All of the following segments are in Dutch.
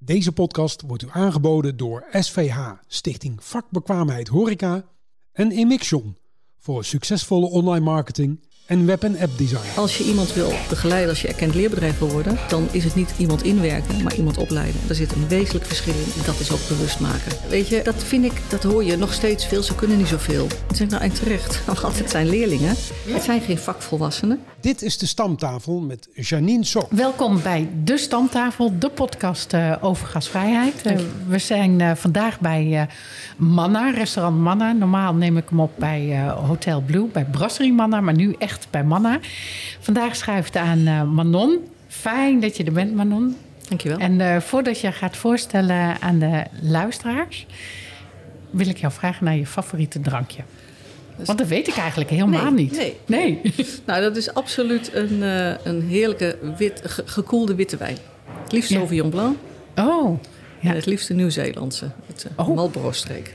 Deze podcast wordt u aangeboden door SVH, Stichting Vakbekwaamheid Horeca en Emixion voor succesvolle online marketing en web- en app design. Als je iemand wil begeleiden, als je erkend leerbedrijf wil worden, dan is het niet iemand inwerken, maar iemand opleiden. Er zit een wezenlijk verschil in. Dat is ook bewust maken. Weet je, dat vind ik, dat hoor je nog steeds veel. Ze kunnen niet zoveel. Ik zeg nou en terecht, want het zijn leerlingen. Het zijn geen vakvolwassenen. Dit is de stamtafel met Janine Sok. Welkom bij De Stamtafel, de podcast uh, over gasvrijheid. Uh, we zijn uh, vandaag bij uh, Manna, restaurant Manna. Normaal neem ik hem op bij Hotel Blue, bij Brasserie Manna, maar nu echt bij Manna. Vandaag schuift aan Manon. Fijn dat je er bent, Manon. Dankjewel. En voordat je gaat voorstellen aan de luisteraars, wil ik jou vragen naar je favoriete drankje. Want dat weet ik eigenlijk helemaal nee, niet. Nee. nee. nou, dat is absoluut een, uh, een heerlijke wit, ge gekoelde witte wijn. Het liefst Sauvignon. Blanc. Oh. Ja. En het liefst de Nieuw-Zeelandse, het uh, oh. Marlboro-streek.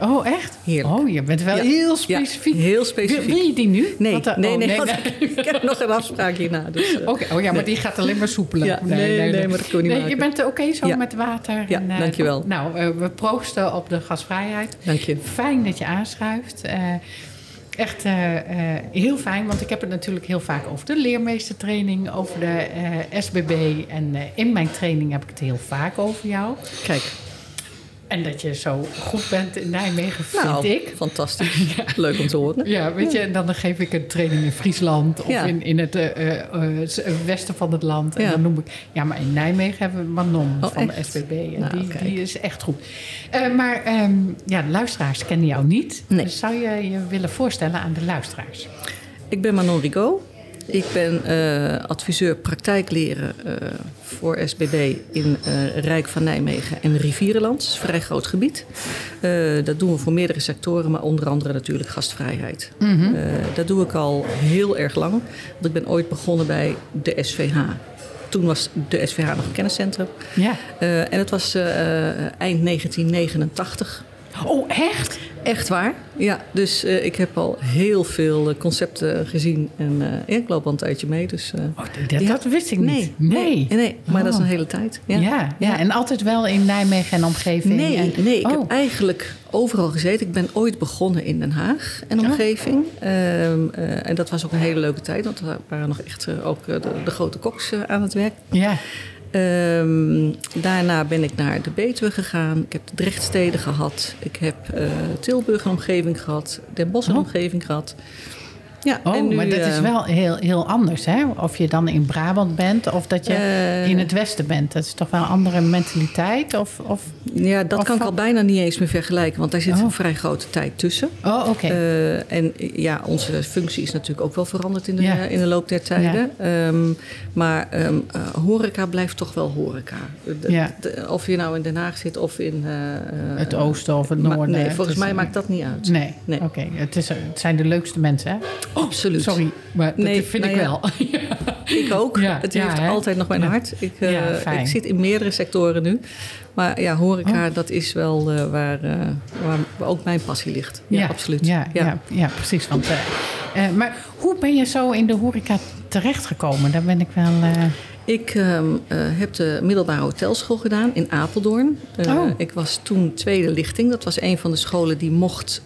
Oh, echt? Heerlijk. Oh, je bent wel ja. heel specifiek. Ja, heel specifiek. Wil, wil je die nu? Nee, Wat, uh, nee, oh, nee, nee, nee. ik heb nog een afspraak hierna. Dus, uh, okay. oh ja, maar die gaat alleen maar soepelen. Ja, nee, nee, maar dat je niet maken. Je bent oké okay zo met water. Ja, en, uh, dankjewel. Nou, uh, we proosten op de gasvrijheid. Dank je. Fijn dat je aanschuift. Uh, echt uh, uh, heel fijn, want ik heb het natuurlijk heel vaak over de leermeestertraining, over de uh, SBB. En in mijn training heb ik het heel vaak over jou. Kijk. En dat je zo goed bent in Nijmegen, vind nou, ik. fantastisch. ja. Leuk om te horen. Ja, weet je, en dan geef ik een training in Friesland of ja. in, in het westen van het land. En ja. dan noem ik, ja, maar in Nijmegen hebben we Manon oh, van echt? de SBB. En nou, die, die is echt goed. Uh, maar um, ja, de luisteraars kennen jou niet. Nee. Dus zou je je willen voorstellen aan de luisteraars? Ik ben Manon Rigaud. Ik ben uh, adviseur praktijkleren uh, voor SBB in uh, Rijk van Nijmegen en Rivierenland. Dat is een vrij groot gebied. dat doen we voor meerdere sectoren, maar onder andere natuurlijk gastvrijheid. Mhm. Mm -hmm. dat doe ik al heel erg lang. Want ik ben ooit begonnen bij de SVH. Toen was de SVH nog een kenniscentrum. Ja. en het was eind 1989. Oh, echt? Echt waar. Ja, dus uh, ik heb al heel veel uh, concepten gezien. En uh, ja, ik loop al een tijdje mee. Dus, oh, dat, dat, wist ik nee, niet. Nee, nee, nee maar oh. dat is een hele tijd. Ja. Ja, ja, en altijd wel in Nijmegen en omgeving? Nee, en... nee ik oh. heb eigenlijk overal gezeten. Ik ben ooit begonnen in Den Haag en omgeving. Oh. Um, en dat was ook een hele leuke tijd. Want er waren nog echt ook de, de, grote koks aan het werk. Ja. Um, daarna ben ik naar de Betuwe gegaan. Ik heb de Drechtsteden gehad. Ik heb uh, Tilburg een omgeving gehad. Den Bosch een oh. omgeving gehad. Ja, oh, nu, maar dat is wel heel, heel anders, hè? Of je dan in Brabant bent of dat je uh, in het Westen bent. Dat is toch wel een andere mentaliteit? Of, of, ja, dat of kan ik al bijna niet eens meer vergelijken, want daar zit Oh. een vrij grote tijd tussen. Oh, oké. Okay. Uh, en ja, onze functie is natuurlijk ook wel veranderd in de, Ja. in de loop der tijden. Um, maar um, uh, horeca blijft toch wel horeca. De- Ja. de- of je nou in Den Haag zit of in... Het oosten of het noorden. Nee, volgens mij maakt dat niet uit. Nee, Nee. oké. Het, is- het zijn de leukste mensen, hè? Absoluut. Sorry, maar dat Nee, vind nou ik ja. wel. Ik ook. Ja, het heeft altijd nog mijn hart. Ik, eh, ik zit in meerdere sectoren nu. Maar ja, horeca, Oh. dat is wel eh, waar, eh, waar, ook mijn passie ligt. Ja, absoluut. Ja, ja. Ja, precies. Want, maar hoe ben je zo in de horeca terechtgekomen? Daar ben ik wel... Ik ehm, eh, heb de middelbare hotelschool gedaan in Apeldoorn. Oh. Ik was toen tweede lichting. Dat was een van de scholen die mocht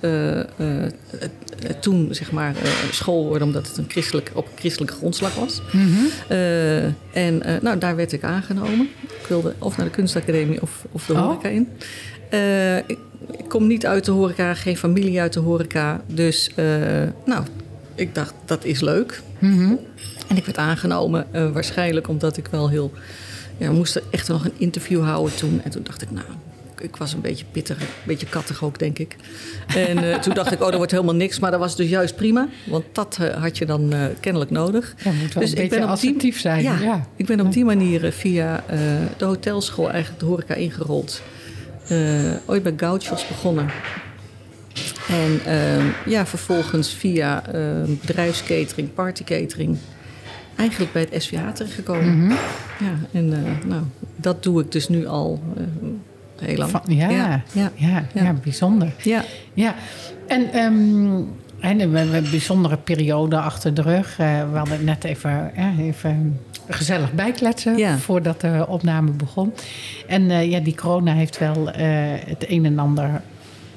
toen zeg maar eh, school worden... omdat het een christelijk, op een christelijke grondslag was. mhm. Eh, en eh, nou, daar werd ik aangenomen. Ik wilde of naar de kunstacademie of, of de Oh. horeca in. Eh, ik, ik kom niet uit de horeca, geen familie uit de horeca. Dus eh, nou, ik dacht, dat is leuk. Mhm. En ik werd aangenomen, eh, waarschijnlijk omdat ik wel heel... Ja, we moesten echt nog een interview houden toen. En toen dacht ik, nou, ik was een beetje pittig, een beetje kattig ook, denk ik. En eh, toen dacht ik, oh, dat wordt helemaal niks. Maar dat was dus juist prima, want dat eh, had je dan eh, kennelijk nodig. Ja, moet wel Dus een ik ben op die- zijn. Ja, Ja. ik ben op die manier via de hotelschool eigenlijk de horeca ingerold. Ooit bij Gauchos begonnen. En ehm, ja, vervolgens via ehm, bedrijfskatering, partycatering... eigenlijk bij het SVH terechtgekomen. Mhm. Ja, en nou, dat doe ik dus nu al heel lang. Van- ja, ja, ja, ja, bijzonder. ja. Ja, en ehm, en we hebben een bijzondere periode achter de rug. Eh, we hadden het net even, even gezellig bijkletsen Ja. voordat de opname begon. En eh, ja, die corona heeft wel eh, het een en ander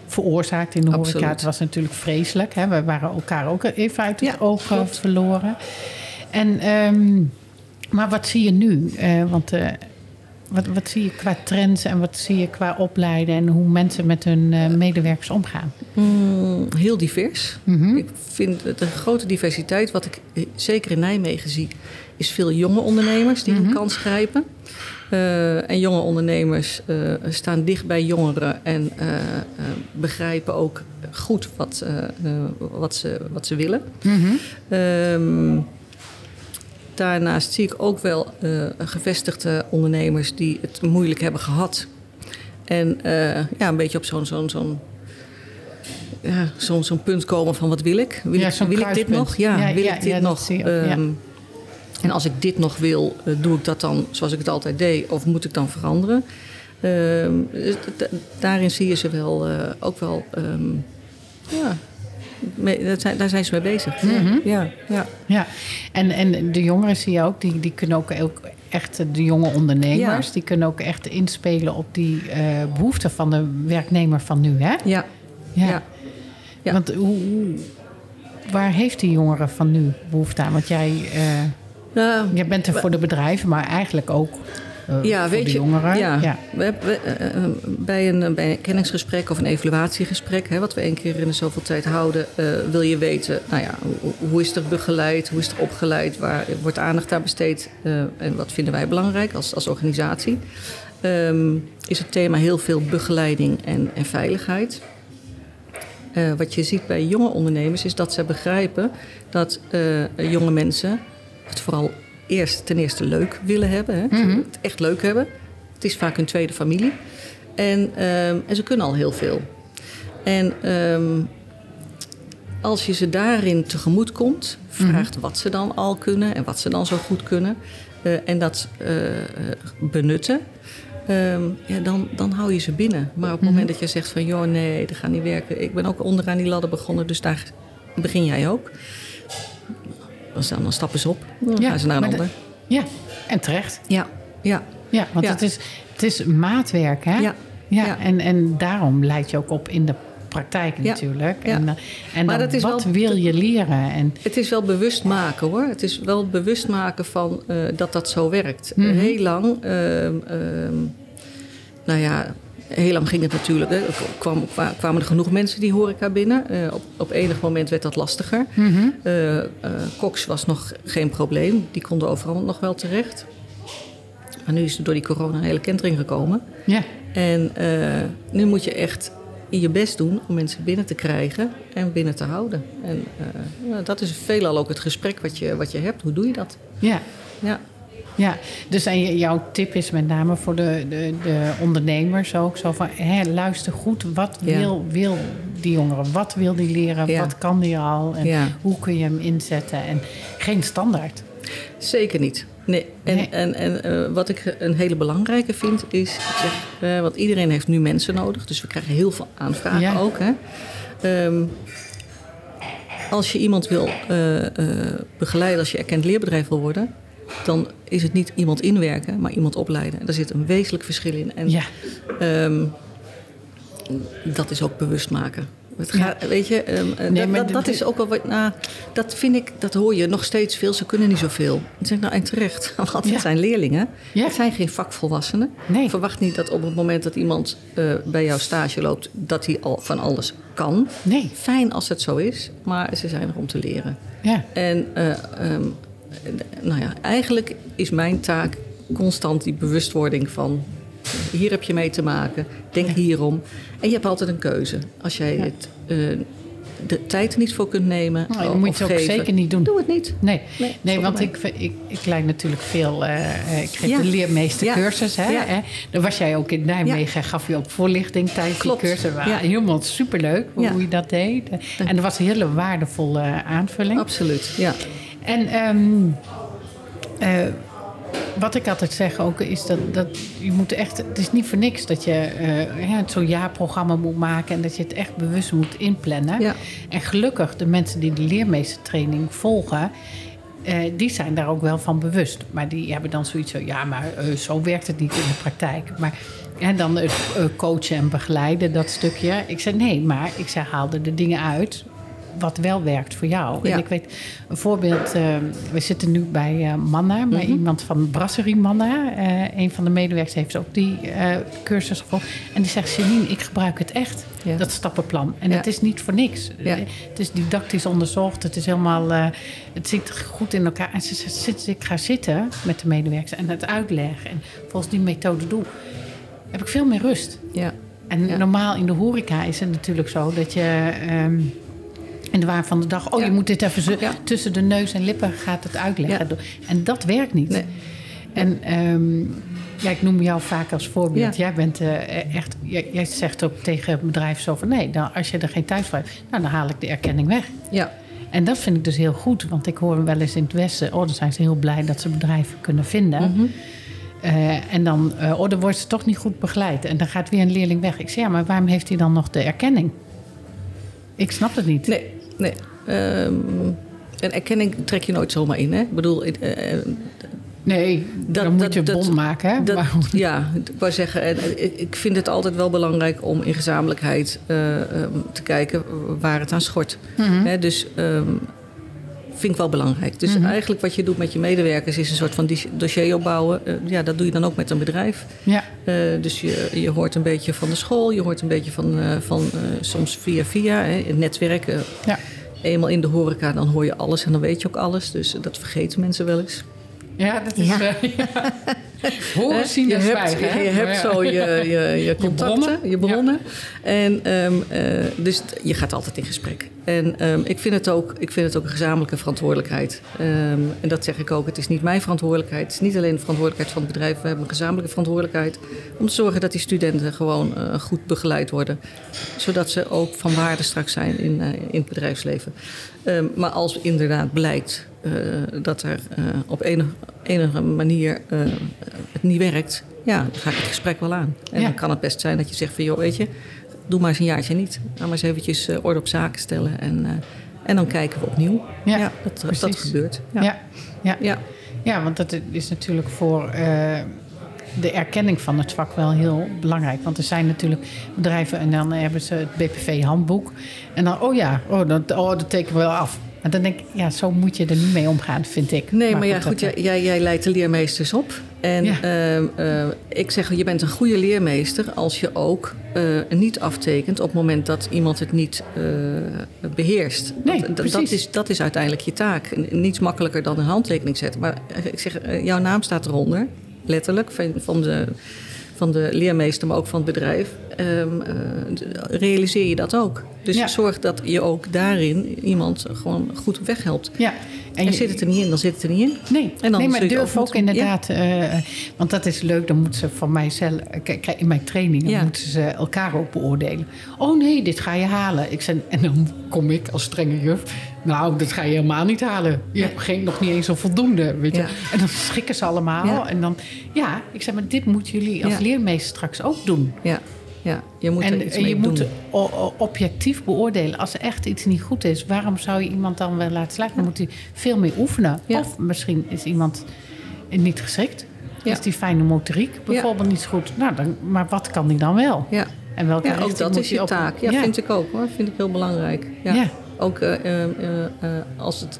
veroorzaakt in de horeca. Absoluut. Het was natuurlijk vreselijk. Hè? We waren elkaar ook even uit het Ja, oog klopt. verloren. En, ehm, maar wat zie je nu? Want wat, wat zie je qua trends en wat zie je qua opleiden... en hoe mensen met hun eh, medewerkers omgaan? Mm, heel divers. Mhm. Ik vind de grote diversiteit, wat ik eh, zeker in Nijmegen zie, is veel jonge ondernemers die een kans grijpen. Eh, en jonge ondernemers staan dicht bij jongeren en begrijpen ook goed wat, wat, ze, wat ze willen. Ehm, daarnaast zie ik ook wel eh, gevestigde ondernemers die het moeilijk hebben gehad. En eh, ja, een beetje op zo'n zo'n zo'n ja, zo'n zo'n punt komen van wat wil ik? Wil, Ja, ik, wil ik dit nog? Ja, Ja, wil ik dit nog? Ehm, En als ik dit nog wil, eh, doe ik dat dan zoals ik het altijd deed? Of moet ik dan veranderen? Ehm, dus daarin zie je ze wel, ook wel... ehm, ja, daar zijn ze mee bezig. Mhm. Ja, ja. Ja, en, en de jongeren zie je ook, die, die kunnen ook, ook echt, de jonge ondernemers, Ja. die kunnen ook echt inspelen op die eh, behoeften van de werknemer van nu, hè? ja. Ja. Ja. Want hoe, waar heeft die jongere van nu behoefte aan? Want jij, Nou, jij bent er voor de bedrijven, maar eigenlijk ook ja, voor weet de je, jongeren. Ja, ja. We, hebben- we, eh, eh, bij, een, bij een kennisgesprek of een evaluatiegesprek, hè, wat we één keer in de zoveel tijd houden, eh, wil je weten, nou ja, hoe, hoe is er begeleid, hoe is er opgeleid, waar wordt aandacht aan besteed eh, en wat vinden wij belangrijk als, als organisatie. Ehm, is het thema heel veel begeleiding en, en veiligheid. Eh, wat je ziet bij jonge ondernemers is dat ze begrijpen dat eh, jonge mensen het vooral eerst ten eerste leuk willen hebben. Hè? Willen Het echt leuk hebben. Het is vaak hun tweede familie. En, ehm, en ze kunnen al heel veel. En ehm, als je ze daarin tegemoet komt, vraagt wat ze dan al kunnen en wat ze dan zo goed kunnen. eh, en dat eh, benutten. ehm, ja, dan, dan hou je ze binnen. Maar op het moment dat je zegt van... joh, nee, dat gaat niet werken. Ik ben ook onderaan die ladder begonnen, dus daar begin jij ook. Dan, stappen ze op. Dan Ja, gaan ze naar een ander. dat- Ja, en terecht. Ja, ja, Ja, want Ja. Het, is, het is maatwerk, hè? Ja. ja, Ja. En, en daarom leid je ook op in de praktijk natuurlijk. Ja. En, eh, en Maar dan, dat is wat wel- wil je leren? En, Het is wel bewust maken hoor. Het is wel bewust maken van eh, dat dat zo werkt. Mhm. Heel lang, ehm, ehm, nou ja, heel lang ging het natuurlijk. Er kwam, kwa- kwamen er genoeg mensen die horeca binnen. Eh, op, op enig moment werd dat lastiger. Mhm. Eh, eh, koks was nog geen probleem. Die konden overal nog wel terecht. Maar nu is er door die corona een hele kentering gekomen. ja. En eh, nu moet je echt je best doen om mensen binnen te krijgen en binnen te houden. En eh, nou, dat is veelal ook het gesprek wat je, wat je hebt. Hoe doe je dat? Ja. Ja. Ja, dus en jouw tip is met name voor de, de, de ondernemers ook zo van... Hè, luister goed, wat Ja. wil, wil die jongere? Wat wil die leren? Ja. Wat kan die al? En Ja. hoe kun je hem inzetten? En geen standaard. Zeker niet. Nee. En, Nee. en, en eh, wat ik een hele belangrijke vind is, zeg, eh, want iedereen heeft nu mensen nodig, dus we krijgen heel veel aanvragen ook. Hè. Ehm, als je iemand wil eh, begeleiden, als je erkend leerbedrijf wil worden, dan is het niet iemand inwerken, maar iemand opleiden. Daar zit een wezenlijk verschil in. En Ja, Ehm, dat is ook bewust maken. Het gaat, Weet je, ehm, eh, Nee, dat, dat, is ook wel wat. Nou, dat vind ik, dat hoor je nog steeds veel. Ze kunnen niet zoveel. Dan zeg ik nou, en terecht. Want het Ja. zijn leerlingen. Ja. Het zijn geen vakvolwassenen. Nee. Verwacht niet dat op het moment dat iemand eh, bij jouw stage loopt, dat hij al van alles kan. nee. Fijn als het zo is, maar ze zijn er om te leren. Ja, En eh, ehm, nou ja, eigenlijk is mijn taak constant die bewustwording van hier heb je mee te maken, denk hierom. En je hebt altijd een keuze. Als jij het, eh, de tijd er niet voor kunt nemen, Nou, dan of moet je het ook geven, zeker niet doen. Doe het niet. Nee, Nee, want ik, ik, ik leid natuurlijk veel. eh, eh, ik geef Ja. de leermeestercursus. Hè, Ja. hè. Dan was jij ook in Nijmegen, gaf je ook voorlichting tijdens Klopt. die cursus. Ja. Helemaal superleuk hoe je dat deed. En dat was een hele waardevolle aanvulling. Absoluut, ja. En ehm, eh, wat ik altijd zeg ook is dat, dat je moet echt... Het is niet voor niks dat je eh, ja, zo'n jaarprogramma moet maken... en dat je het echt bewust moet inplannen. Ja. En gelukkig, de mensen die de leermeestertraining volgen... eh, die zijn daar ook wel van bewust. Maar die hebben dan zoiets van... ja, maar zo werkt het niet in de praktijk. Maar en dan het coachen en begeleiden, dat stukje. Ik zei nee, maar ik zei, haal er de dingen uit wat wel werkt voor jou. Ja. En ik weet een voorbeeld, eh, we zitten nu bij eh Manna, bij Mhm. iemand van Brasserie Manna. Eh, een van de medewerkers heeft ook die cursus gevolgd. En die zegt, Janine, ik gebruik het echt, Ja. dat stappenplan. En het is niet voor niks. Het is didactisch onderzocht, het is helemaal, het zit goed in elkaar. En ze zegt, ik ga zitten met de medewerkers en het uitleggen en volgens die methode doe, heb ik veel meer rust. Ja. En Ja. normaal in de horeca is het natuurlijk zo dat je ehm, in de waan van de dag... oh, Ja. je moet dit even zo, Ja. tussen de neus en lippen gaat het uitleggen. Ja. En dat werkt niet. Nee. En ehm, ja, ik noem jou vaak als voorbeeld. Jij bent eh, echt... Jij, jij zegt ook tegen het bedrijf zo van... nee, dan, als je er geen thuis voor hebt, nou, dan haal ik de erkenning weg. Ja. En dat vind ik dus heel goed. Want ik hoor wel eens in het Westen... oh, dan zijn ze heel blij dat ze bedrijven kunnen vinden... Mhm. Eh, en dan, eh, oh, dan wordt ze toch niet goed begeleid. En dan gaat weer een leerling weg. Ik zeg, ja, maar waarom heeft hij dan nog de erkenning? Ik snap het niet. Nee, nee. Ehm, een erkenning trek je nooit zomaar in. Hè? Ik bedoel, eh, eh, Nee, Dat- dan moet je dat- bond maken. Hè? dat, ja, ik wou zeggen, en, ik- vind het altijd wel belangrijk om in gezamenlijkheid eh, ehm, te kijken waar het aan schort. Mhm. Hè, dus ehm, vind ik wel belangrijk. Dus Mhm. eigenlijk wat je doet met je medewerkers is een soort van dossier opbouwen. Eh, ja, dat doe je dan ook met een bedrijf. ja, Eh, dus je, je hoort een beetje van de school, je hoort een beetje van, eh, van eh, soms via via, hè, het netwerk. eh, ja. eenmaal in de horeca, dan hoor je alles en dan weet je ook alles. Dus dat vergeten mensen wel eens. ja, dat is... Ja. ja. Horen, zien je en hebt, zwijgen. je hebt zo je, je, je contacten, bronnen. je bronnen. En, ehm, eh, dus je gaat altijd in gesprek. En ehm, ik, vind het ook, ik vind het ook een gezamenlijke verantwoordelijkheid. Ehm, en dat zeg ik ook. Het is niet mijn verantwoordelijkheid. Het is niet alleen de verantwoordelijkheid van het bedrijf. We hebben een gezamenlijke verantwoordelijkheid. Om te zorgen dat die studenten gewoon eh, goed begeleid worden. Zodat ze ook van waarde straks zijn in, eh, in het bedrijfsleven. Maar als inderdaad blijkt dat er eh, op enige, enige manier eh, het niet werkt, ja, dan ga ik het gesprek wel aan. En Ja. dan kan het best zijn dat je zegt van, joh, weet je, doe maar eens een jaartje niet. Ga maar eens eventjes eh, orde op zaken stellen en, eh, en dan kijken we opnieuw. Ja, dat, dat gebeurt. Ja. Ja. Ja. Ja. Ja, want dat is natuurlijk voor eh, de erkenning van het vak wel heel belangrijk. Want er zijn natuurlijk bedrijven en dan hebben ze het BPV-handboek. En dan, oh ja, oh, dat, oh, dat tekenen we wel af. En dan denk ik, ja, zo moet je er niet mee omgaan, vind ik. Nee, maar, ja, goed, dat- jij, jij, jij leidt de leermeesters op. En Ja. ehm, eh, ik zeg, je bent een goede leermeester als je ook eh, niet aftekent op het moment dat iemand het niet eh, beheerst. Nee, dat, precies. dat is, dat is uiteindelijk je taak. Niets makkelijker dan een handtekening zetten. Maar eh, ik zeg, eh, jouw naam staat eronder, letterlijk, van, van, de, van de leermeester, maar ook van het bedrijf. Ehm, eh, realiseer je dat ook. Dus Ja. zorg dat je ook daarin iemand gewoon goed op weg helpt. Ja, En je- zit het er niet in, dan zit het er niet in. Nee, En dan nee maar durf ook inderdaad. eh, want dat is leuk, dan moeten ze van mijzelf. Kijk, kijk, in mijn trainingen Ja. moeten ze elkaar ook beoordelen. Oh nee, dit ga je halen. Ik zei, en dan kom ik als strenge juf. Nou, dat ga je helemaal niet halen. Je hebt geen, nog niet eens een voldoende. Weet je? Ja. En dan schrikken ze allemaal. Ja. En dan, ja, ik zeg, maar dit moeten jullie als leermeester straks ook doen. Ja, ja. je moet er En iets eh, mee je doen. moet objectief beoordelen. Als er echt iets niet goed is, waarom zou je iemand dan wel laten slagen? Dan moet hij veel meer oefenen. Ja. Of misschien is iemand niet geschikt. Ja. Is die fijne motoriek bijvoorbeeld niet zo goed? Nou, dan, maar wat kan die dan wel? Ja, En welke ja ook dat is je op- taak. Ja, vind ik ook hoor. Vind ik heel belangrijk. Ja. Ook eh, eh, eh, als het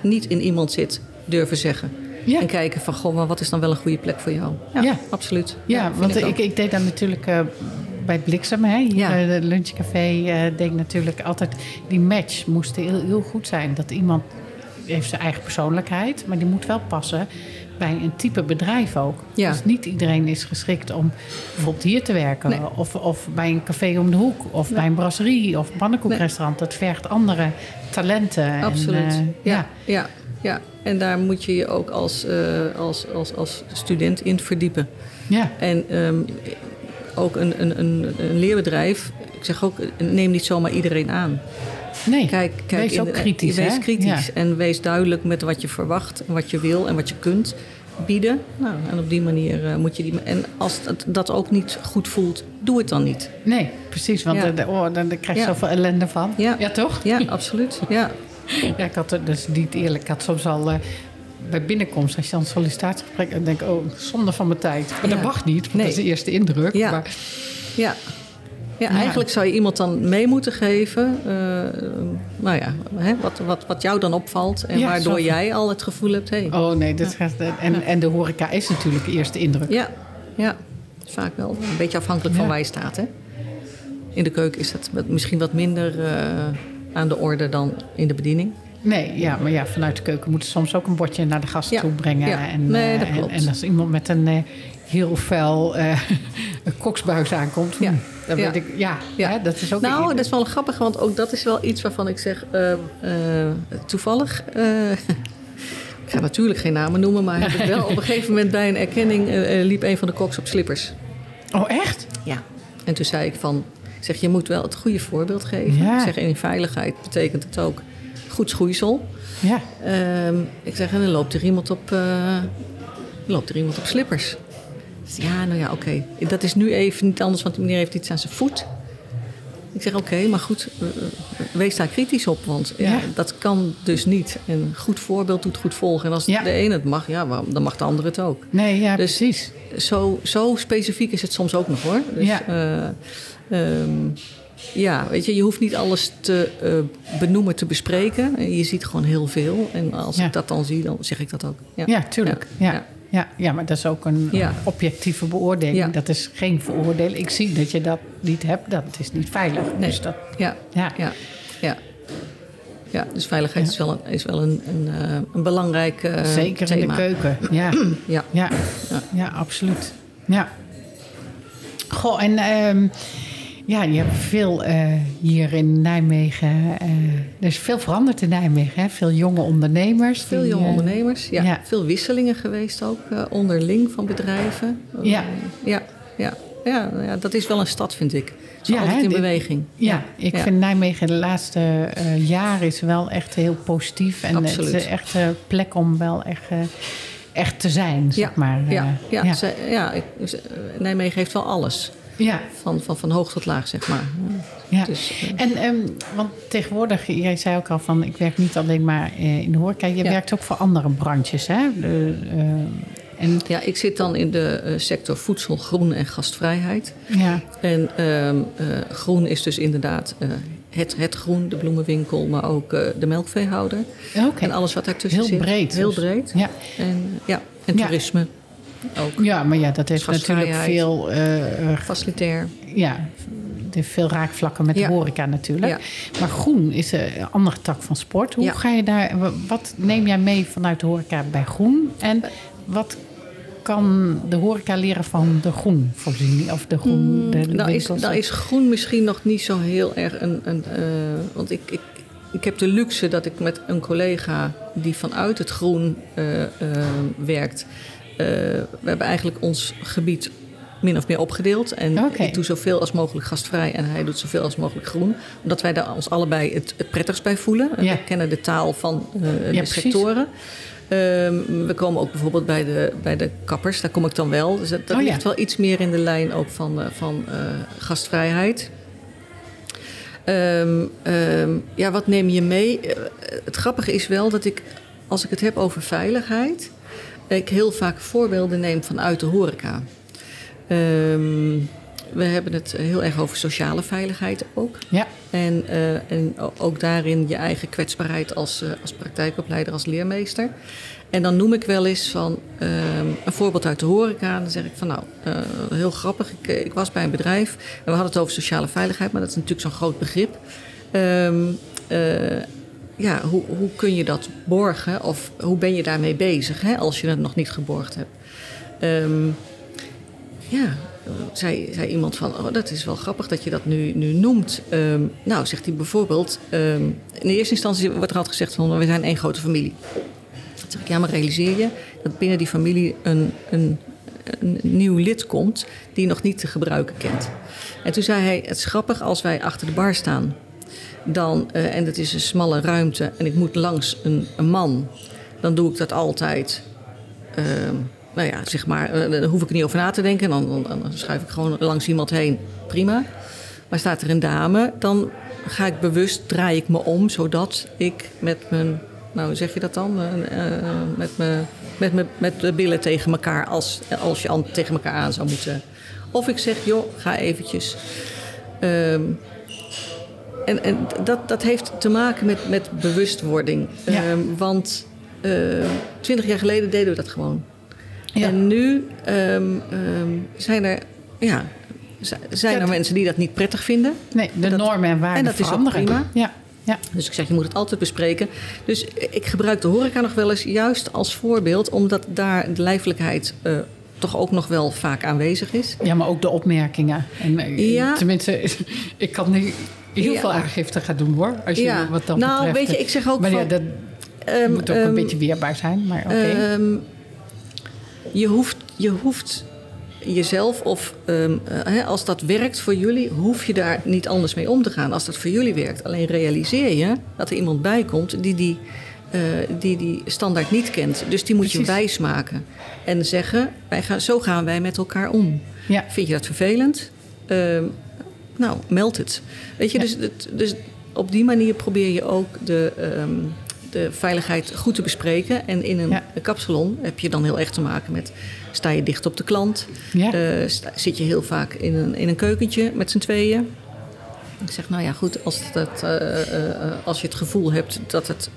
niet in iemand zit, durven zeggen. Ja. En kijken van, goh, maar wat is dan wel een goede plek voor jou? Ja, Ja. absoluut. Ja, want ik ik, deed dan natuurlijk bij Bliksem, hè, hier Ja. bij de lunchcafé, eh deed ik natuurlijk altijd... Die match moest heel, heel goed zijn. Dat iemand heeft zijn eigen persoonlijkheid, maar die moet wel passen bij een type bedrijf ook. Ja. Dus niet iedereen is geschikt om bijvoorbeeld hier te werken. Nee. Of, of bij een café om de hoek. Of bij een brasserie of een pannenkoekrestaurant. Dat vergt andere talenten. Absoluut. En, eh, ja. ja. Ja. Ja. en daar moet je je ook als, eh, als, als, als student in verdiepen. ja. En ehm, ook een, een, een, een leerbedrijf, ik zeg ook, neem niet zomaar iedereen aan. Nee, Kijk, kijk wees in ook kritisch. Wees hè? kritisch Ja. en wees duidelijk met wat je verwacht, en wat je wil en wat je kunt bieden. Nou, en op die manier eh, moet je die. En als dat, dat ook niet goed voelt, doe het dan niet. Nee, precies. Want Ja. de- oh, dan, dan krijg je Ja. zoveel ellende van. Ja. ja toch? Ja, absoluut. Ja. ja, ik had er dus niet eerlijk. Ik had soms al eh, bij binnenkomst, als je dan een sollicitatiegesprek... dan denk oh, zonde van mijn tijd. Maar Ja. dat mag niet, want Nee. dat is de eerste indruk. Ja. Maar, Ja. Ja, eigenlijk zou je iemand dan mee moeten geven. eh, nou ja, hè, wat, wat, wat jou dan opvalt. En Ja, waardoor zo. jij al het gevoel hebt... Hey, oh nee, dat gaat, en, en de horeca is natuurlijk de eerste indruk. Ja, ja, vaak wel. Een beetje afhankelijk van waar je staat. Hè? In de keuken is dat misschien wat minder eh, aan de orde dan in de bediening. Nee, ja, maar ja, vanuit de keuken moet je soms ook een bordje naar de gast Ja. toe brengen. Ja. En, Nee, eh, dat en- klopt. En, als iemand met een eh, heel fel een koksbuis aankomt, Ja. hm, dan weet ik, ja. Hè, dat is ook Nou, dat is wel grappig, want ook dat is wel iets waarvan ik zeg... toevallig... ik ga natuurlijk geen namen noemen, maar heb ik wel op een gegeven moment bij een erkenning... liep een van de koks op slippers. Oh, echt? Ja. En toen zei ik van... zeg, je moet wel het goede voorbeeld geven. Ja. Ik zeg, en in veiligheid betekent het ook goed schoeisel. Ja. Ehm, ik zeg, en dan loopt er iemand op, eh, loopt er iemand op slippers. Dus ja, nou ja, oké. Dat is nu even niet anders, want die meneer heeft iets aan zijn voet. Ik zeg, oké, maar goed, eh, eh, wees daar kritisch op. Want ja. Ja. dat kan dus niet. En goed voorbeeld doet goed volgen. En als Ja. de ene het mag, ja, dan mag de andere het ook. Nee, ja, Dus- precies. Zo, zo specifiek is het soms ook nog hoor. Dus, Ja. eh, ehm, ja, weet je, je hoeft niet alles te eh, benoemen, te bespreken. Je ziet gewoon heel veel. En als Ja. ik dat dan zie, dan zeg ik dat ook. Ja, Ja, tuurlijk. Ja. Ja. Ja. Ja. maar dat is ook een objectieve beoordeling. Dat is geen veroordeling. Ik zie dat je dat niet hebt. Dat is niet veilig. Nee. Dus dat, Ja, ja. ja, ja. Ja, dus veiligheid is wel een, is wel een, een, eh, een belangrijk eh, Zeker thema. in de keuken. Ja. Ja. Ja, Ja. ja absoluut. Ja. Goh, en ehm, ja, je hebt veel eh, hier in Nijmegen. eh, er is veel veranderd in Nijmegen. Hè? Veel jonge ondernemers. Veel die, jonge eh, ondernemers. Ja, ja. Veel wisselingen geweest ook onderling van bedrijven. Ja. Ja, ja. Ja, nou ja, dat is wel een stad, vind ik. Het is Ja, altijd in beweging. Ja, ik Ja. vind Nijmegen de laatste eh, jaren is wel echt heel positief. En Absoluut. het is echt een plek om wel echt, echt te zijn, zeg maar. Ja, ja, ik- ze- Nijmegen heeft wel alles. Ja. Van, van, van hoog tot laag, zeg maar. Ja. Dus, eh, En ehm, want tegenwoordig, jij zei ook al van, ik werk niet alleen maar eh, in de horeca, je Ja. werkt ook voor andere branches, hè? Eh, en ja, ik zit dan in de sector voedsel, groen en gastvrijheid. ja, En ehm, eh, groen is dus inderdaad het, het groen, de bloemenwinkel, maar ook de melkveehouder. En alles wat daartussen Heel zit. breed Heel dus. breed. Ja. En, ja, en Ja. Ook. ja, maar ja, dat heeft natuurlijk veel, eh, Facilitair. ja, veel raakvlakken met Ja. de horeca natuurlijk. Ja. Maar groen is een andere tak van sport. Hoe Ja. ga je daar, wa- wat neem jij mee vanuit de horeca bij groen? En wat kan de horeca leren van de groenvoorziening of de groen de Nou is, nou is groen misschien nog niet zo heel erg een. een eh, want ik, ik, ik heb de luxe dat ik met een collega die vanuit het groen werkt. Eh, we hebben eigenlijk ons gebied min of meer opgedeeld. En ik doe zoveel als mogelijk gastvrij en hij doet zoveel als mogelijk groen. Omdat wij daar ons allebei het, het prettigst bij voelen. Ja. We kennen de taal van eh, de sectoren. Ehm, we komen ook bijvoorbeeld bij de, bij de kappers, daar kom ik dan wel. Dus dat, dat Oh ja. ligt wel iets meer in de lijn ook van, eh, van gastvrijheid. Ehm, ehm, ja, wat neem je mee? Het grappige is wel dat ik, als ik het heb over veiligheid, ik heel vaak voorbeelden neem vanuit de horeca. Ehm, we hebben het heel erg over sociale veiligheid ook. Ja, En, eh, en ook daarin je eigen kwetsbaarheid als, eh, als praktijkopleider, als leermeester. En dan noem ik wel eens van ehm, een voorbeeld uit de horeca. Dan zeg ik van nou, eh, heel grappig. Ik, ik was bij een bedrijf en we hadden het over sociale veiligheid, maar dat is natuurlijk zo'n groot begrip. Eh, ja, hoe, hoe kun je dat borgen of hoe ben je daarmee bezig hè, als je het nog niet geborgd hebt? Ehm, ja, zei, zei iemand van, oh, dat is wel grappig dat je dat nu, nu noemt. Ehm, nou, zegt hij bijvoorbeeld, ehm, in de eerste instantie wordt er altijd gezegd van, we zijn één grote familie. Dan zeg ik, ja, maar realiseer je dat binnen die familie een, een, een nieuw lid komt die nog niet te gebruiken kent. En toen zei hij, het is grappig als wij achter de bar staan. Dan, eh, en het is een smalle ruimte en ik moet langs een, een man. Dan doe ik dat altijd Ehm, nou ja, zeg maar, eh, daar hoef ik er niet over na te denken. Dan, dan, schuif ik gewoon langs iemand heen. Prima. Maar staat er een dame, dan ga ik bewust, draai ik me om, zodat ik met mijn, nou zeg je dat dan? Eh, met, me, met, me, met de billen tegen elkaar, als, als je tegen elkaar aan zou moeten. Of ik zeg, joh, ga eventjes. Ehm, en en dat, dat heeft te maken met, met bewustwording. Ja. Ehm, want eh, twintig jaar geleden deden we dat gewoon. Ja. En nu ehm, ehm, zijn er, ja, zijn er mensen die dat niet prettig vinden. Nee, de dat- normen en waarden en dat is ook prima. Ja, ja. Dus ik zeg, je moet het altijd bespreken. Dus ik gebruik de horeca nog wel eens juist als voorbeeld... omdat daar de lijfelijkheid eh, toch ook nog wel vaak aanwezig is. ja, maar ook de opmerkingen. En, eh, Ja. Tenminste, ik kan nu heel veel aangifte gaan doen hoor. Als je wat dat Nou, betreft. weet je, ik zeg ook Maar van- dat Ehm, moet ook ehm, een beetje weerbaar zijn. Maar oké. Ehm, je, hoeft, je hoeft jezelf, of ehm, eh, als dat werkt voor jullie, hoef je daar niet anders mee om te gaan. Als dat voor jullie werkt. Alleen realiseer je dat er iemand bij komt die die, eh, die, die standaard niet kent. Dus die moet je Precies. wijsmaken. En zeggen, wij gaan, zo gaan wij met elkaar om. ja. Vind je dat vervelend? Ehm, nou, meld het. Weet je, Ja. dus, dus op die manier probeer je ook de, ehm, de veiligheid goed te bespreken. En in een Ja. kapsalon heb je dan heel erg te maken met... sta je dicht op de klant? Ja. Eh, sta- zit je heel vaak in een, in een keukentje met z'n tweeën? Ik zeg, nou ja, goed, als, dat, eh, eh, als je het gevoel hebt dat het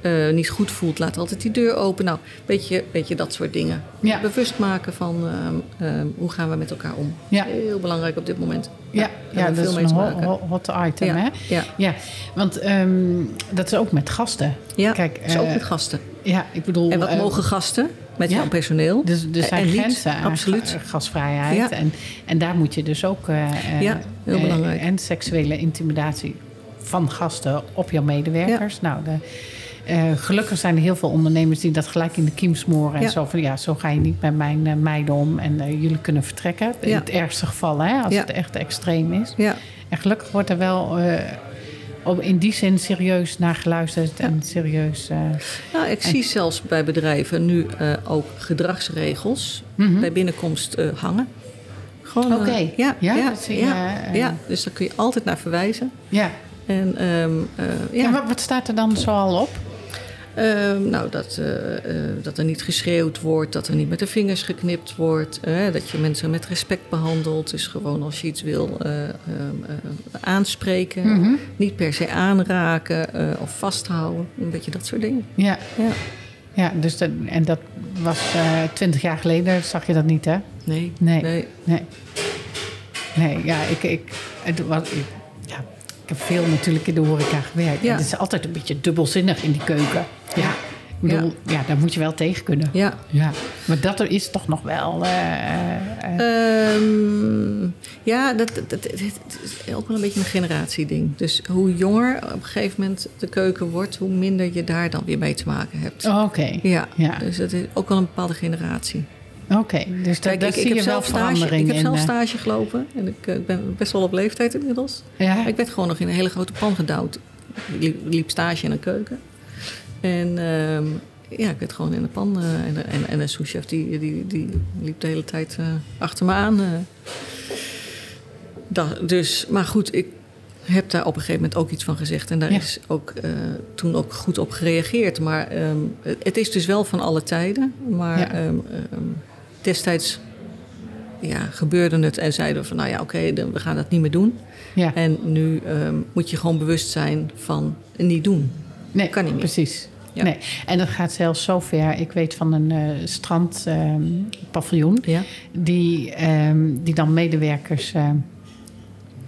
eh, niet goed voelt... laat altijd die deur open. Nou, weet je, weet je dat soort dingen. Ja. Bewust maken van ehm, ehm, hoe gaan we met elkaar om. Ja. Heel belangrijk op dit moment. Ja, ja, dat is veel een maken. ho- hot item, Ja, hè? ja. Ja, want ehm, dat is ook met gasten. Ja, Kijk, dus ook eh, met gasten. Ja, ik bedoel... En wat eh, mogen gasten met ja. jouw personeel? Dus er zijn En niet, grenzen aan absoluut. ga- gasvrijheid. Ja. En, en daar moet je dus ook... eh, eh, Ja, heel eh, belangrijk. en seksuele intimidatie van gasten op jouw medewerkers. Nou, de, eh, gelukkig zijn er heel veel ondernemers die dat gelijk in de kiem smoren. En zo van, ja, zo ga je niet met mijn eh, meiden om. En eh, jullie kunnen vertrekken. In het ergste geval, hè, als Ja. het echt extreem is. Ja, En gelukkig wordt er wel... op, in die zin serieus naar geluisterd en serieus... nou, ik zie zelfs bij bedrijven nu ook gedragsregels Mhm. bij binnenkomst hangen. Gewoon, Oké. ja, Ja, ja, dus daar kun je altijd naar verwijzen. ja. En ehm, eh, ja, wat staat er dan zoal op? Ehm, nou, dat, eh, eh, dat er niet geschreeuwd wordt, dat er niet met de vingers geknipt wordt, eh, dat je mensen met respect behandelt. Dus gewoon als je iets wil eh, ehm, eh, aanspreken, Mhm. niet per se aanraken of vasthouden, een beetje dat soort dingen. Ja, Ja. ja dus dat, en dat was twintig jaar geleden, zag je dat niet, hè? Nee, Nee. nee. Nee. Nee, ja, ik, ik, het, was, ik, ja, ik heb veel natuurlijk in de horeca gewerkt. Ja. En het is altijd een beetje dubbelzinnig in die keuken. Ja, ik bedoel, ja. daar moet je wel tegen kunnen. Ja. Ja, maar dat er is toch nog wel... eh, eh, eh, Ehm, ja, dat, dat, dat- het is ook wel een beetje een generatieding. Dus hoe jonger op een gegeven moment de keuken wordt, hoe minder je daar dan weer mee te maken hebt. oh, Oké, Ja, Ja. dus dat is ook wel een bepaalde generatie. oké. Dus daar, Kijk, ik, zie ik je heb wel zelf stage, ik heb zelf stage gelopen en ik eh, ben best wel op leeftijd inmiddels. ja, Maar ik werd gewoon nog in een hele grote pan gedouwd. Ik liep, liep stage in een keuken. En ehm, ja, ik werd gewoon in de pan. eh, en, de- en, en een souschef die, die, die liep de hele tijd eh, achter me aan. eh. Da- dus, maar goed, ik heb daar op een gegeven moment ook iets van gezegd. En daar Ja. is ook, toen ook goed op gereageerd. Maar ehm, het- is dus wel van alle tijden. Maar Ja. ehm, destijds ja, gebeurde het en zeiden we van... nou ja, oké, we gaan dat niet meer doen. ja. En nu moet je gewoon bewust zijn van niet doen. Nee, Kan niet meer. Precies. Ja. Nee. En dat gaat zelfs zo ver. Ik weet van een eh strandpaviljoen... Ja. die, ehm, die dan medewerkers ehm,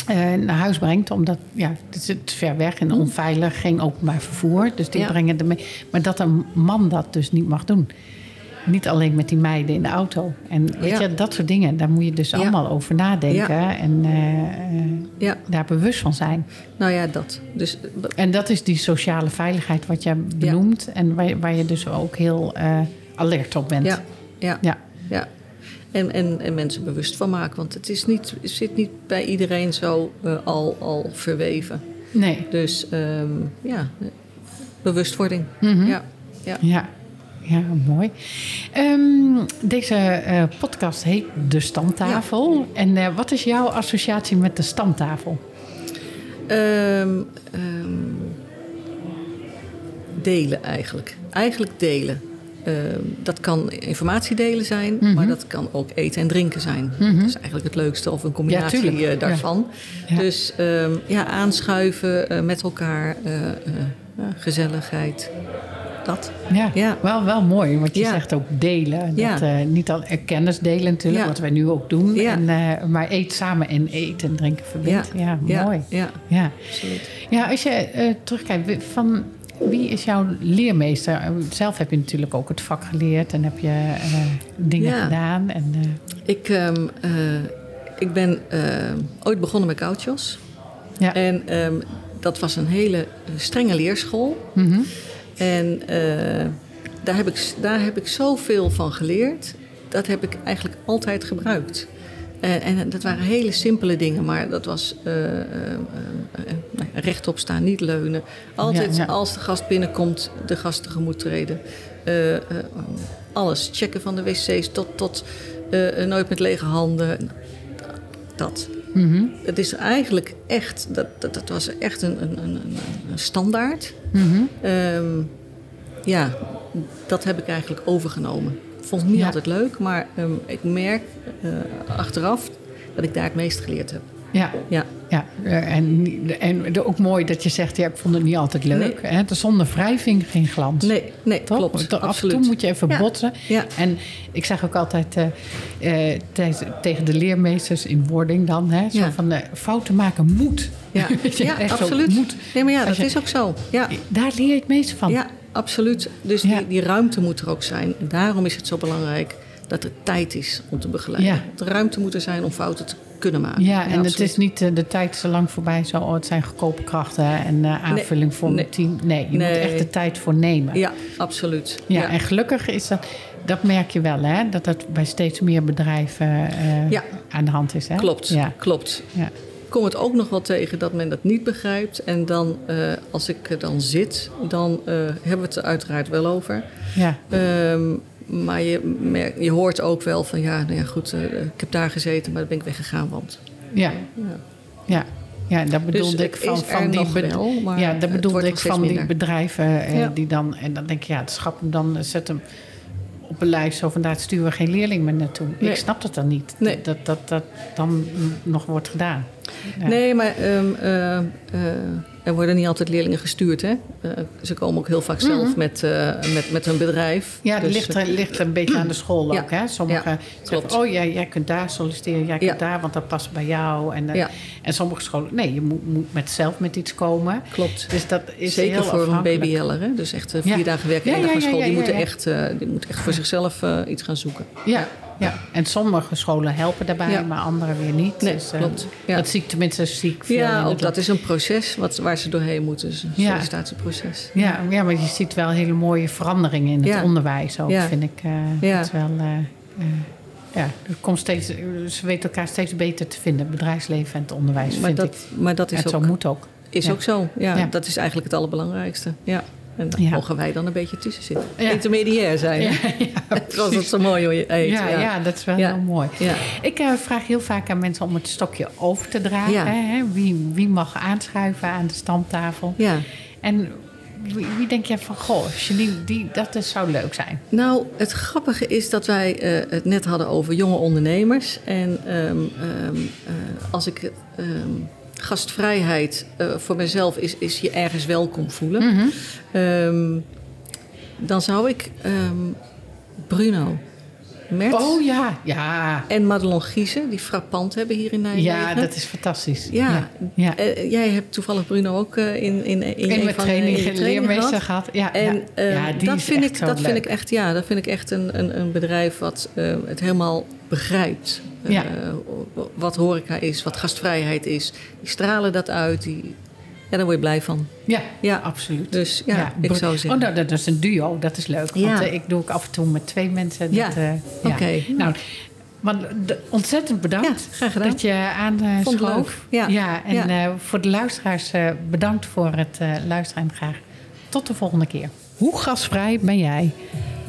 eh, naar huis brengt. Omdat ja, het is te ver weg en onveilig, geen openbaar vervoer. Dus die. Ja. brengen er mee. Maar dat een man dat dus niet mag doen. Niet alleen met die meiden in de auto. En weet Ja. je, dat soort dingen, daar moet je dus Ja. allemaal over nadenken. En eh, eh, daar bewust van zijn. nou ja, dat. Dus En dat is die sociale veiligheid wat jij benoemt. En waar, waar je dus ook heel eh, alert op bent. ja, ja, Ja. ja. En, en, en mensen bewust van maken. Want het, is niet, het zit niet bij iedereen zo al, al verweven. Nee. Dus ehm, ja, bewustwording. Mhm. Ja, ja. Ja, ja mooi. Ehm, deze eh, podcast heet De Stamtafel. En eh, wat is jouw associatie met de stamtafel? Ehm, ehm, delen eigenlijk. Eigenlijk delen. Dat kan informatie delen zijn, Mhm. maar dat kan ook eten en drinken zijn. Dat is eigenlijk het leukste of een combinatie eh, daarvan. Ja. Dus ja, aanschuiven met elkaar, gezelligheid. Dat. Ja, Ja. Wel, wel mooi, want je Ja. zegt ook delen. Dat, eh, niet al eh, kennis delen natuurlijk, wat wij nu ook doen. En, eh, maar eet samen en eten en drinken verbindt. Ja, mooi. Ja, Ja. absoluut. ja, als je terugkijkt, wie- van wie is jouw leermeester? Zelf heb je natuurlijk ook het vak geleerd en heb je dingen gedaan. En, Ik, ehm, eh, ik ben ooit begonnen met Gauchos. ja. En ehm, dat was een hele strenge leerschool. Mhm. En eh, daar, heb ik, daar heb ik zoveel van geleerd. Dat heb ik eigenlijk altijd gebruikt. En, en dat waren hele simpele dingen, maar dat was eh, eh, eh, eh, nou ja, rechtop staan, niet leunen. Altijd Ja, ja. als de gast binnenkomt, de gast tegemoet treden. Eh, eh, alles, checken van de wc's tot, tot eh, nooit met lege handen. Dat. Het is eigenlijk echt, dat, dat, dat was echt een, een, een, een- standaard. Mhm. Ehm, ja, dat heb ik eigenlijk overgenomen. Vond het niet Ja. altijd leuk, maar ehm, ik merk eh, achteraf dat ik daar het meest geleerd heb. Ja, Ja, ja. en, en ook mooi dat je zegt, ja, ik vond het niet altijd leuk. Hè? De zonder wrijving geen glans. nee, nee Toch? klopt. Af en absoluut. toe moet je even Ja. botsen. Ja. En ik zeg ook altijd eh, eh, tegen- de leermeesters in wording dan... Hè, zo Ja. van eh, fouten maken moet. Ja, ja absoluut. moet. Nee, maar ja, dat je- is ook zo. Ja, Daar leer je het meest van. ja absoluut. Dus die, die ruimte moet er ook zijn. En daarom is het zo belangrijk dat er tijd is om te begeleiden. Ja. De ruimte moet er zijn om fouten te kunnen maken. Ja, en het is niet eh, de tijd zo lang voorbij. Zo, oh, het zijn goedkope krachten en eh, aanvulling voor nee. mijn team. Nee, je Nee. moet echt de tijd voor nemen. Ja, absoluut. Ja, en gelukkig is dat, dat merk je wel, hè? Dat dat bij steeds meer bedrijven eh, Ja. aan de hand is. Hè? Klopt, Ja. klopt. Ja. Ik kom het ook nog wel tegen dat men dat niet begrijpt. En dan, als ik er dan zit, dan hebben we het er uiteraard wel over. Ja. Ehm, maar je, merkt- je hoort ook wel van, ja, nou ja, goed, eh, ik heb daar gezeten, maar dan ben ik weggegaan, want... Ja. Ja. Ja. Ja, dat bedoelde Dus ik het van, van die wel, maar ja, dat bedoelde ik van die bedrijven eh, Ja. die dan en dan denk je ja, het schap hem dan eh, zet hem op een lijst zo van daar sturen we geen leerling meer naartoe. Nee. Ik snap dat dan niet. Nee. Dat, dat dat dan nog wordt gedaan. Ja. Nee, maar ehm, eh, eh, er worden niet altijd leerlingen gestuurd, hè. Eh, ze komen ook heel vaak zelf met, eh, met, met hun bedrijf. Mhm. Ja, dat Dus, ligt, er, ligt er een beetje aan de school Ja. ook. Hè? Sommigen Ja, zeggen, oh ja, jij kunt daar solliciteren, jij kunt Ja. daar, want dat past bij jou. En, eh, en sommige scholen, nee, je moet, moet met zelf met iets komen. Klopt. Dus dat is Zeker heel voor een. BBL'er, hè? dus echt vier dagen werken, één dag naar school. die, moeten. Echt, die moeten echt voor zichzelf iets gaan zoeken. Ja, ja, en sommige scholen helpen daarbij, Ja. maar andere weer niet. Nee, dus, eh, klopt. Ja. Dat zie ik tenminste zie ik veel Ja, ook dat is een proces wat, waar ze doorheen moeten. Dus een sollicitatieproces. Ja, ja, maar je ziet wel hele mooie veranderingen in het onderwijs ook, vind ik. eh Ja. Het wel, eh, ja, er komt steeds, ze weten elkaar steeds beter te vinden, het bedrijfsleven en het onderwijs, Maar vind dat, ik. maar dat En is, zo ook, moet ook. is ook zo. Ja. Dat is eigenlijk het allerbelangrijkste. Ja. En daar Ja. mogen wij dan een beetje tussen zitten. Ja. Intermediair zijn. Ja, ja, Zoals het zo mooi hoe je eet. ja, ja. dat is wel heel mooi. Ja. Ik eh, vraag heel vaak aan mensen om het stokje over te dragen. Hè? Wie, wie mag aanschuiven aan de stamtafel? ja. En wie, wie denk jij van, goh, Janine, die, dat is, zou leuk zijn? Nou, het grappige is dat wij eh, het net hadden over jonge ondernemers. En ehm, ehm, eh, als ik ehm, gastvrijheid eh, voor mezelf is, is je ergens welkom voelen. Mhm. Ehm, dan zou ik ehm, Bruno Oh ja, ja. en Madelon Giesen, die frappant hebben hier in Nijmegen. Ja, dat is fantastisch. Ja, ja. Eh, jij hebt toevallig Bruno ook eh, in, in, in, In mijn van training training leermeester gehad. Ja, En ja. ja, die dat, is vind echt ik, dat vind ik echt, ja, dat vind ik echt een, een, een bedrijf wat eh, het helemaal begrijpt. eh, Ja. wat horeca is, wat gastvrijheid is. Die stralen dat uit. Die, ja, daar word je blij van. Ja, Ja. absoluut. Dus ja, ik zou zeggen. Oh, nou, dat is een duo, dat is leuk. Want Ja. eh, ik doe ook af en toe met twee mensen. Ja. Dat, eh, Oké. Nou, maar ontzettend bedankt Ja, graag gedaan. dat je Vond het aanschoof. leuk. Ja. en Ja. eh, voor de luisteraars eh, bedankt voor het eh, luisteren en graag tot de volgende keer. Hoe gasvrij ben jij?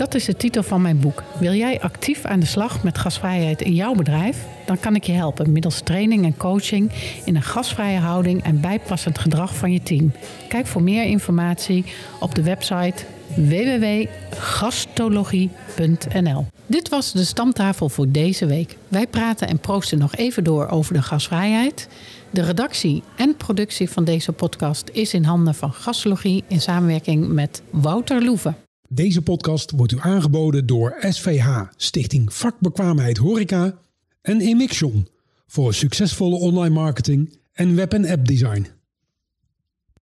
Dat is de titel van mijn boek. Wil jij actief aan de slag met gasvrijheid in jouw bedrijf? Dan kan ik je helpen middels training en coaching in een gasvrije houding en bijpassend gedrag van je team. Kijk voor meer informatie op de website www.gastologie.nl. Dit was de stamtafel voor deze week. Wij praten en proosten nog even door over de gasvrijheid. De redactie en productie van deze podcast is in handen van Gastologie in samenwerking met Wouter Loeven. Deze podcast wordt u aangeboden door SVH, Stichting Vakbekwaamheid Horeca en Emixion voor succesvolle online marketing en web- en app design.